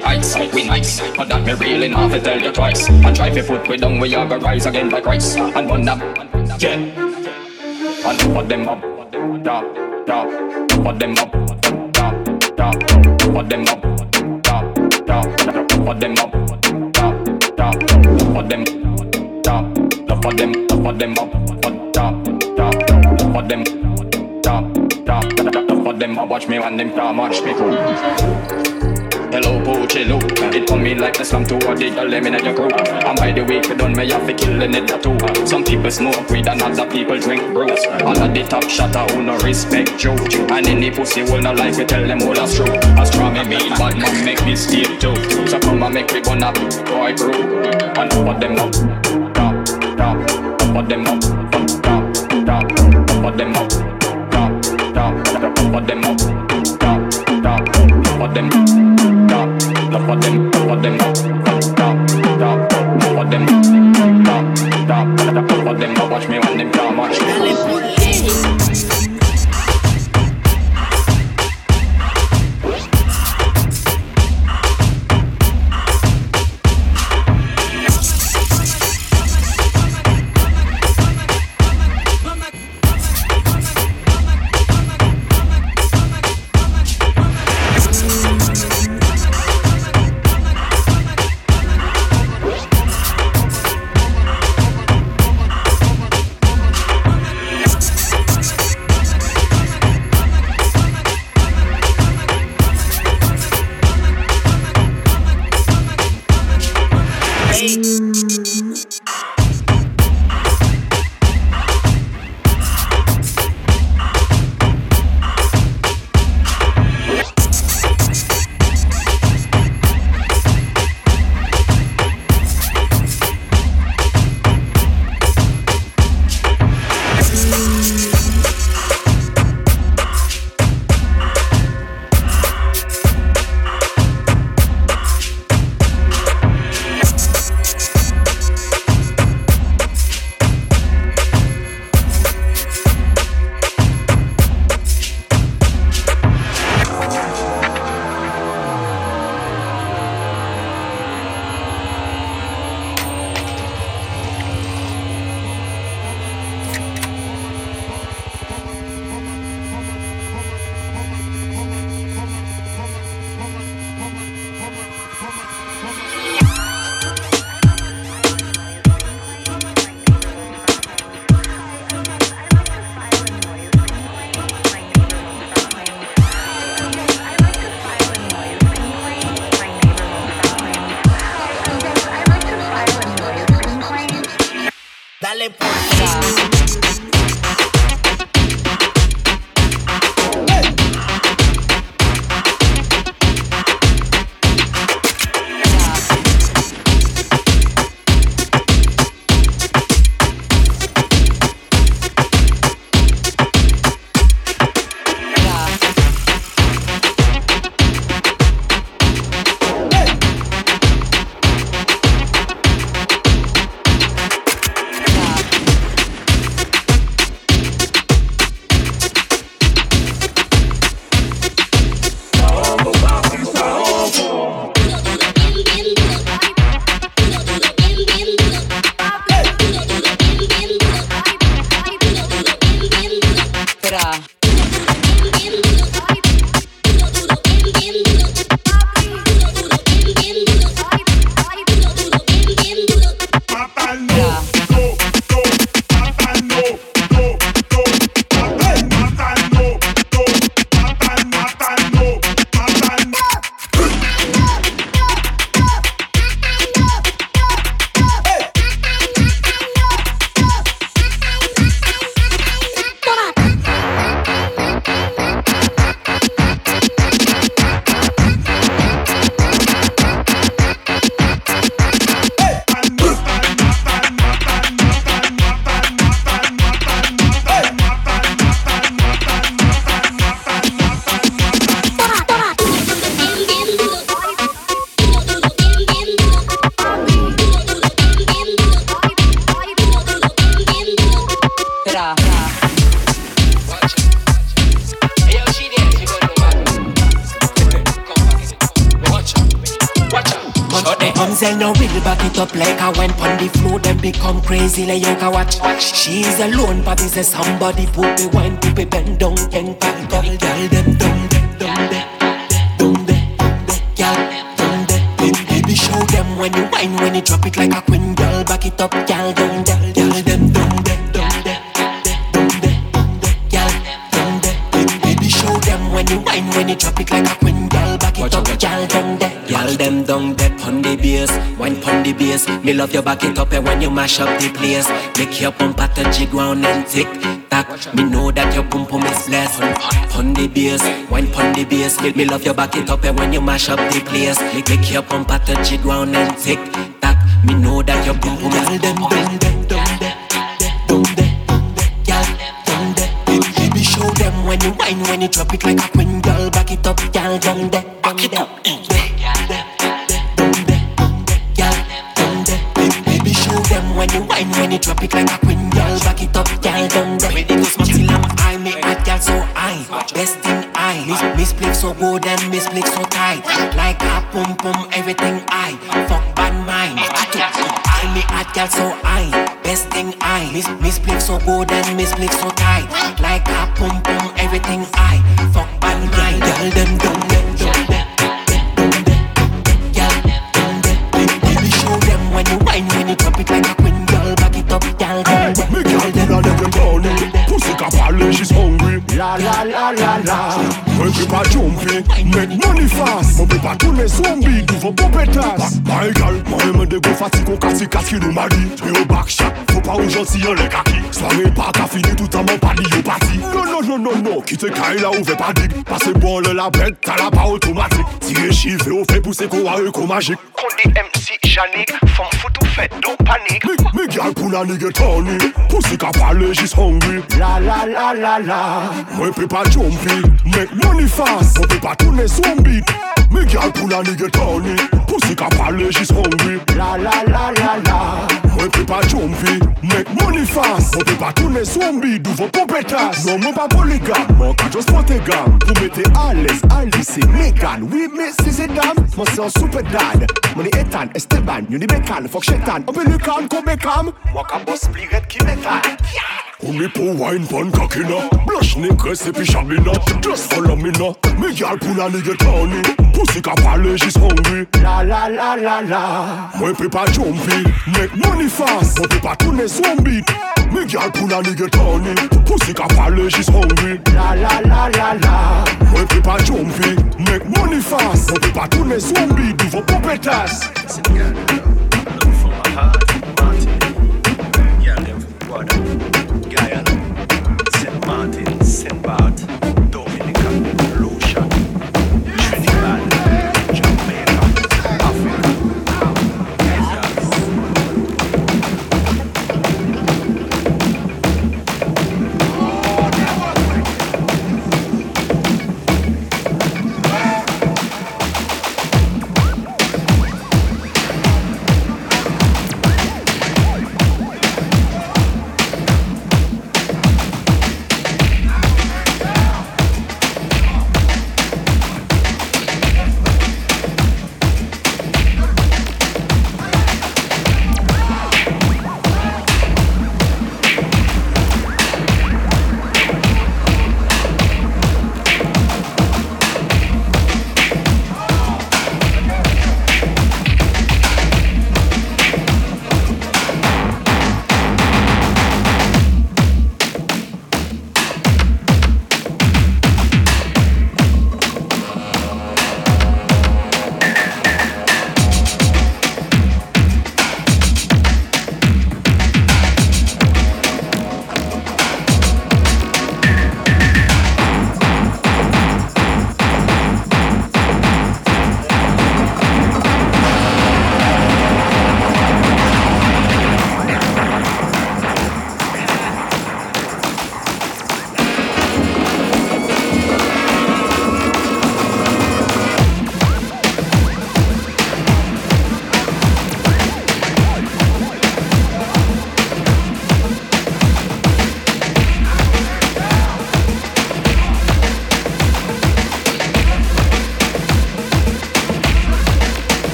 the heights We nice, but that me really not to tell you twice And try to put we down, we are gonna rise again by Christ And one up, yeah And put them up, top, top Put them up, top, top Put them up, top, top Put them up, top, top Put them top, put them, put them up, put top, Put them them watch me when them top, watch me cool Hello, Pochillo. It come in like the slum to a dig a lemon at your crew. And by the way, we done may have to kill the it tattoo. Some people smoke weed and other people drink brews. All of the top shatter who no respect you. And any pussy will not like we tell them all that's true. As strong me mean, but man make me steal too. So come and make me burn up, boy brew. And over them up, top, top, over them up, top, top, over them up, top, top, over them up, top, top, over them up lower them, lower them, down, down, them, them. Watch me when them can't me. She's alone, but is somebody put me wine, Me love you back it up and when you mash up the place. Make your pump at the jig round and tick tock. Me know that your pump pump is blessed. On the bass, wine on the bass. Me, me love you back it up and when you mash up the place. Make, your pump at the jig round and tick tock. Me know that your pump pump is girl, there. Baby, show them when you wine, when you drop it like a queen, girl. Back it up, girl, there, back it up. When you wine, when you drop it like a queen, girl, back it up, girl, down there. Ready to smash till I'm high, me hot girl so high, best in I. Miss, miss so good and miss so tight, like a pum pum, everything I. Fuck bad mind, I me hot girl so high, best in I. Miss, miss so good and miss so tight, like a pum pum, everything I. Fuck bad mind, girl, them down there. When you wine, when you drop it like a girl, girl. Me girl, girl, them bony. Pussy capable, she's hungry. La la la la la. Mwen pe pa jompe, met money fast Mwen pe pa toune zombi, duvan pou petas. Ba egal, mwen men de go fati kon kati kati de madi Te yo bak chak, fo pa ou janti yon le kaki. Soare pa ka fini toutan man pali yo pati. Non non non non non, kite kay la ou ve pa dik. Pase bon le la bet, ta la pa otomatik. Tire chive ou fe puse kon ware kon magik Kone MC Janik, fom foute ou fet, don panik. Mi gyal pou la nige toni, pousi ka pale jis hongri. La la la la la. Mwen pe pa jompe, met money fast. Moi pas tourner zombie. Me girl pour la nigga Tony, pussy she's hungry. La la la la la. Moi pas jumpy, make money fast. Pas tourner zombie, d'où vos pompetas. Non, moi pas polygame, moi qu'à juste monter gamme. Pour mettre à l'aise, Alice Megan. Oui, mais dame, moi c'est un super dad. Money Ethan, Esteban, Yuni Bekan, fuck Shetan. On peut le can, comme Beckham. Moi qu'à boss qui m'étale. Only pour wine pon cockina Blush négresse et puis chabina Just follow me Me gal la nigga Tony Pussy ka parle, she's hungry La la la la la Moi pe pas jumpy Make money fast Moi pe pas tourner zombie Me gal pour la nigga Tony Pussy ka parle, she's hungry La la la la la Moi pe pas jumpy Make money fast Moi pe pas tourner zombie Do vos popetas C'est bien, love from my heart, Martin Yeah, them from Guadalajara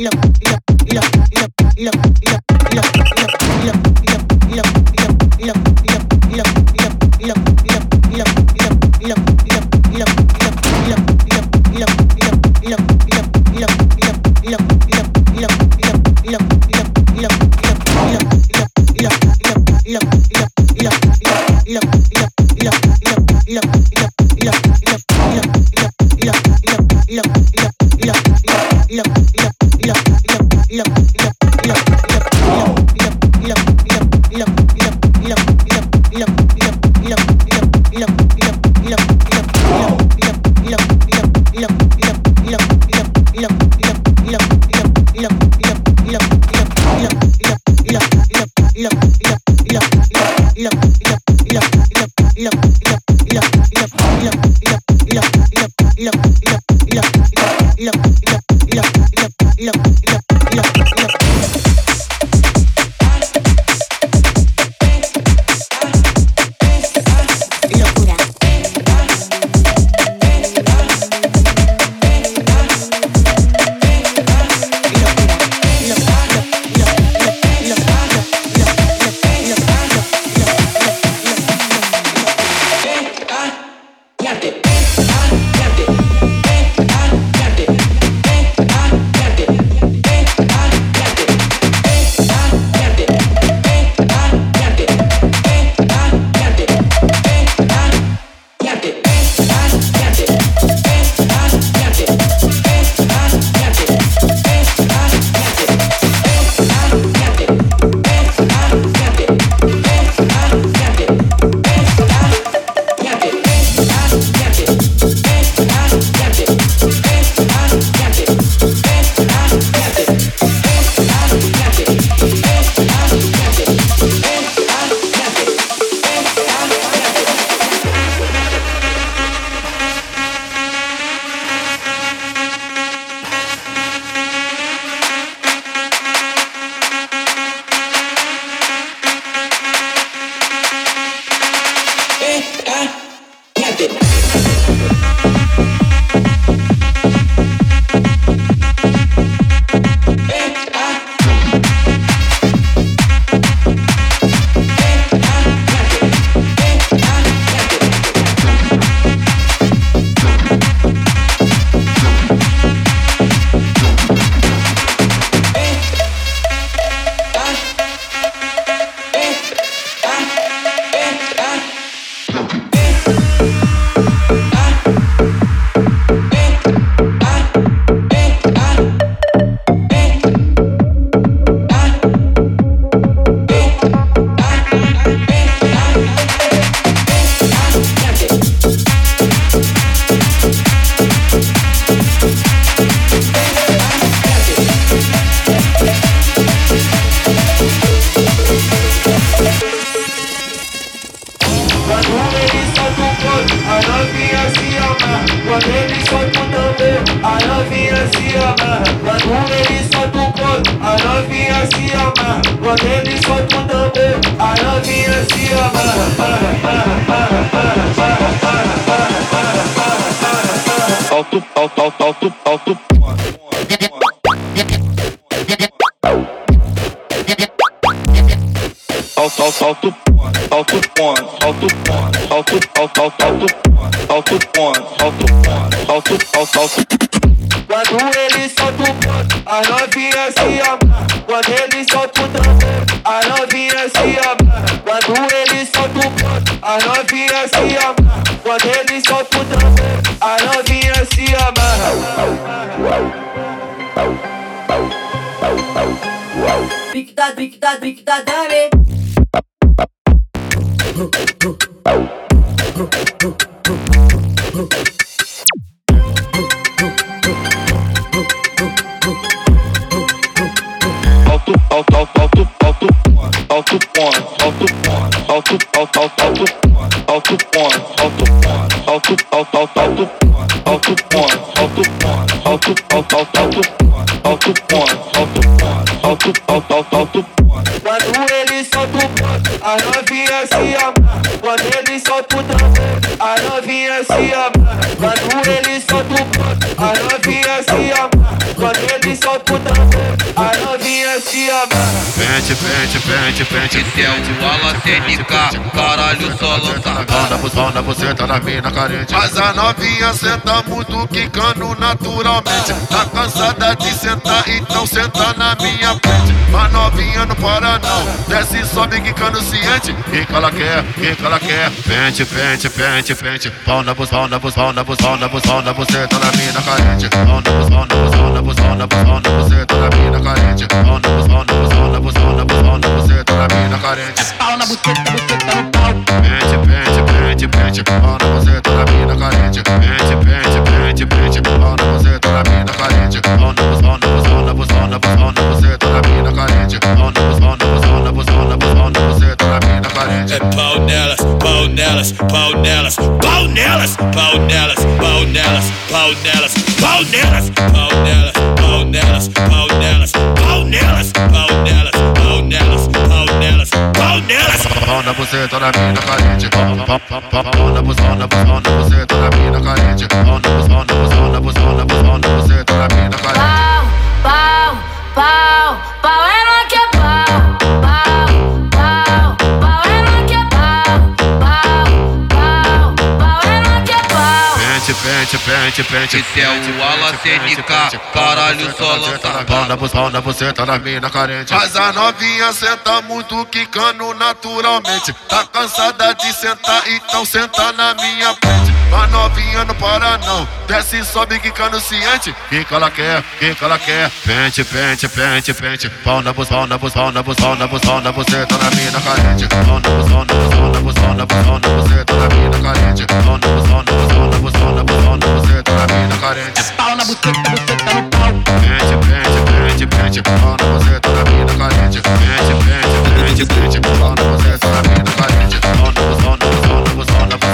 lo, lo, lo, lo, lo. alto ponto, alto ponto, alto ponto, alto alto alto alto ponto, alto ponto, alto alto alto. Quando ele solta o ponto, a novinha se amarram. Quando ele solta o tambor, a novinha se amarram. Quando ele solta o ponto, a novinha se amarram. Quando ele solta o tambor, as novinhas se amarram da, pique da, pique da dame. Alto, alto, alto, alto, alto, alto ponto, alto ponto, alto, alto, alto, alto, alto ponto, alto ponto, alto, alto, alto, alto, alto ponto, alto ponto, alto, alto, alto, alto, alto ponto, alto quando ele solta o ponto, a novinha se ama. Quando ele solta o tambor, a novinha se Pente, pente, pente, pente. O Ala TNK, caralho só lança. Banda, banda, você tá na mina carente. Mas a novinha senta muito, quicando naturalmente. Tá cansada de sentar, então senta na minha frente. Mas novinha não para não, desce e sobe quicando ciente. Quem que ela quer, quem que ela quer. Pente, pente, pente, pente. Na bus, na bus, na bus, na bus, na você tá na mina carente. Na bus, pau na bus, pau na bus, pau na bus, na você tá na mina carente busão, no busão, no busão, no busão, no buceta na mina carente. É pau na buceta, buceta no pau. Pente, pente, pente, pente, pau na buceta na mina carente. Pente, pente, pente, pente, pau na buceta na mina carente. Pau no busão, no busão, no busão, no busão, no buceta na mina carente. Pau no busão, no busão, no busão, no busão, no buceta na mina carente. É pau nelas, pau nelas, pau nelas, pau nelas, pau nelas, pau nelas, pau nelas, pau nelas, buceta na mina carente. Pau na buzona, buzona, buceta na mina carente. Pau na buzona, buzona, buzona, buzona, buceta na mina carente. Pente, pente, pente, pente. Esse é o Ala TNK, caralho só lança. Pau na pau na tá na mina carente. Mas a novinha senta muito, quicando naturalmente. Tá cansada de sentar, então senta na minha frente. A novinha não para não, desce e sobe quicando ciente. Quem que ela quer, quem que ela quer. Pente, pente, pente, pente. Pau na pau na pau na pau na pau na você tá na mina carente. Pau na pau na pau na pau na na você tá na mina carente. Pau na pau na pau na pau na pau na você tá na mina carente. Pau na buceta, buceta no pau. Pente, pente, pente, pente, pau na você tá na mina carente. Pente, pente, pente, pente, pau na você tá na mina carente. Pau na pau na pau na pau na você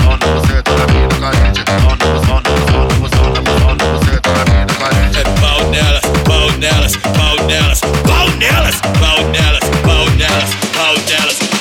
Bow, Dallas, Bow, Dallas, Bow, Dallas, Bow, Dallas, Bow, Dallas, Bow Dallas.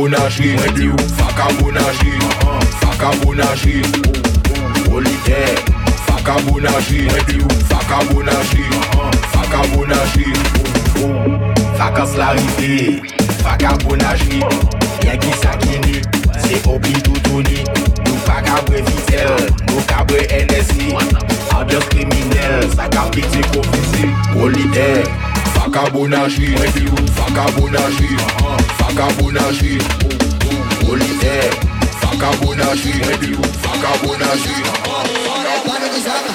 bonaje Mwen di ou faka bonaje Faka bonaje Olite Faka bonaje Mwen di ou faka bonaje Faka bonaje Fakas la Faka bonaje vagabondagerie, vagabondagerie, vagabondagerie, Olivier, vagabondagerie, vagabondagerie. Vale de zaca,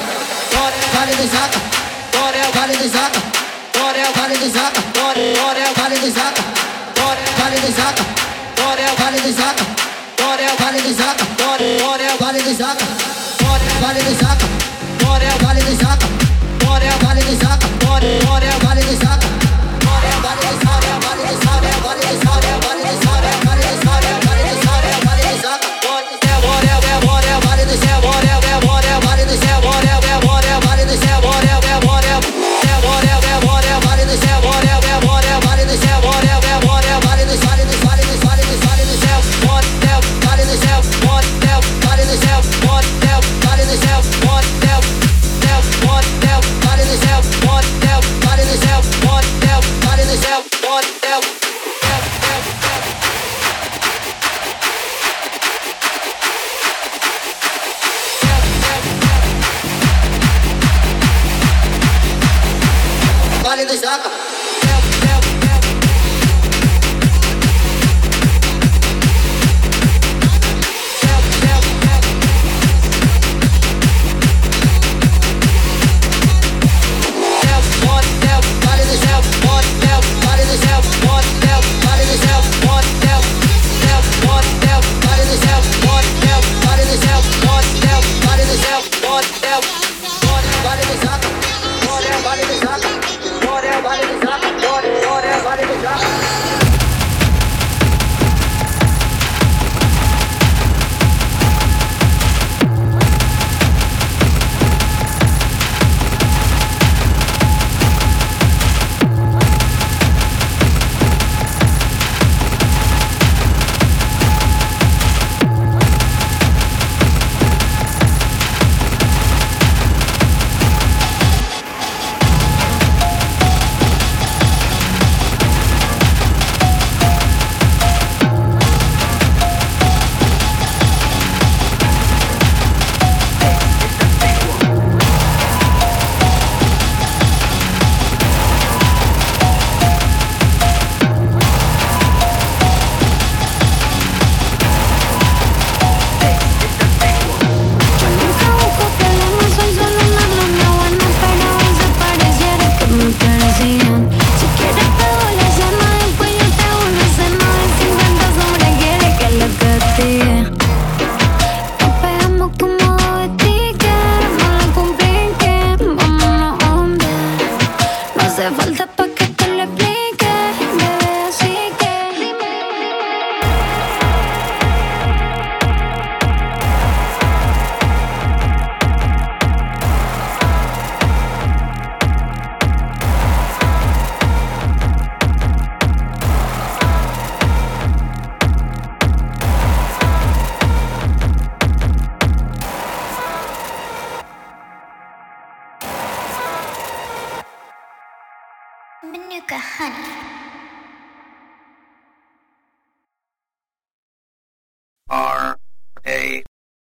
vale de zaca, vale de zaca, vale de zaca, vale de zaca, vale de zaca, vale de zaca, vale de zaca, vale de zaca, vale de zaca, vale de zaca, vale de zaca, vale de zaca.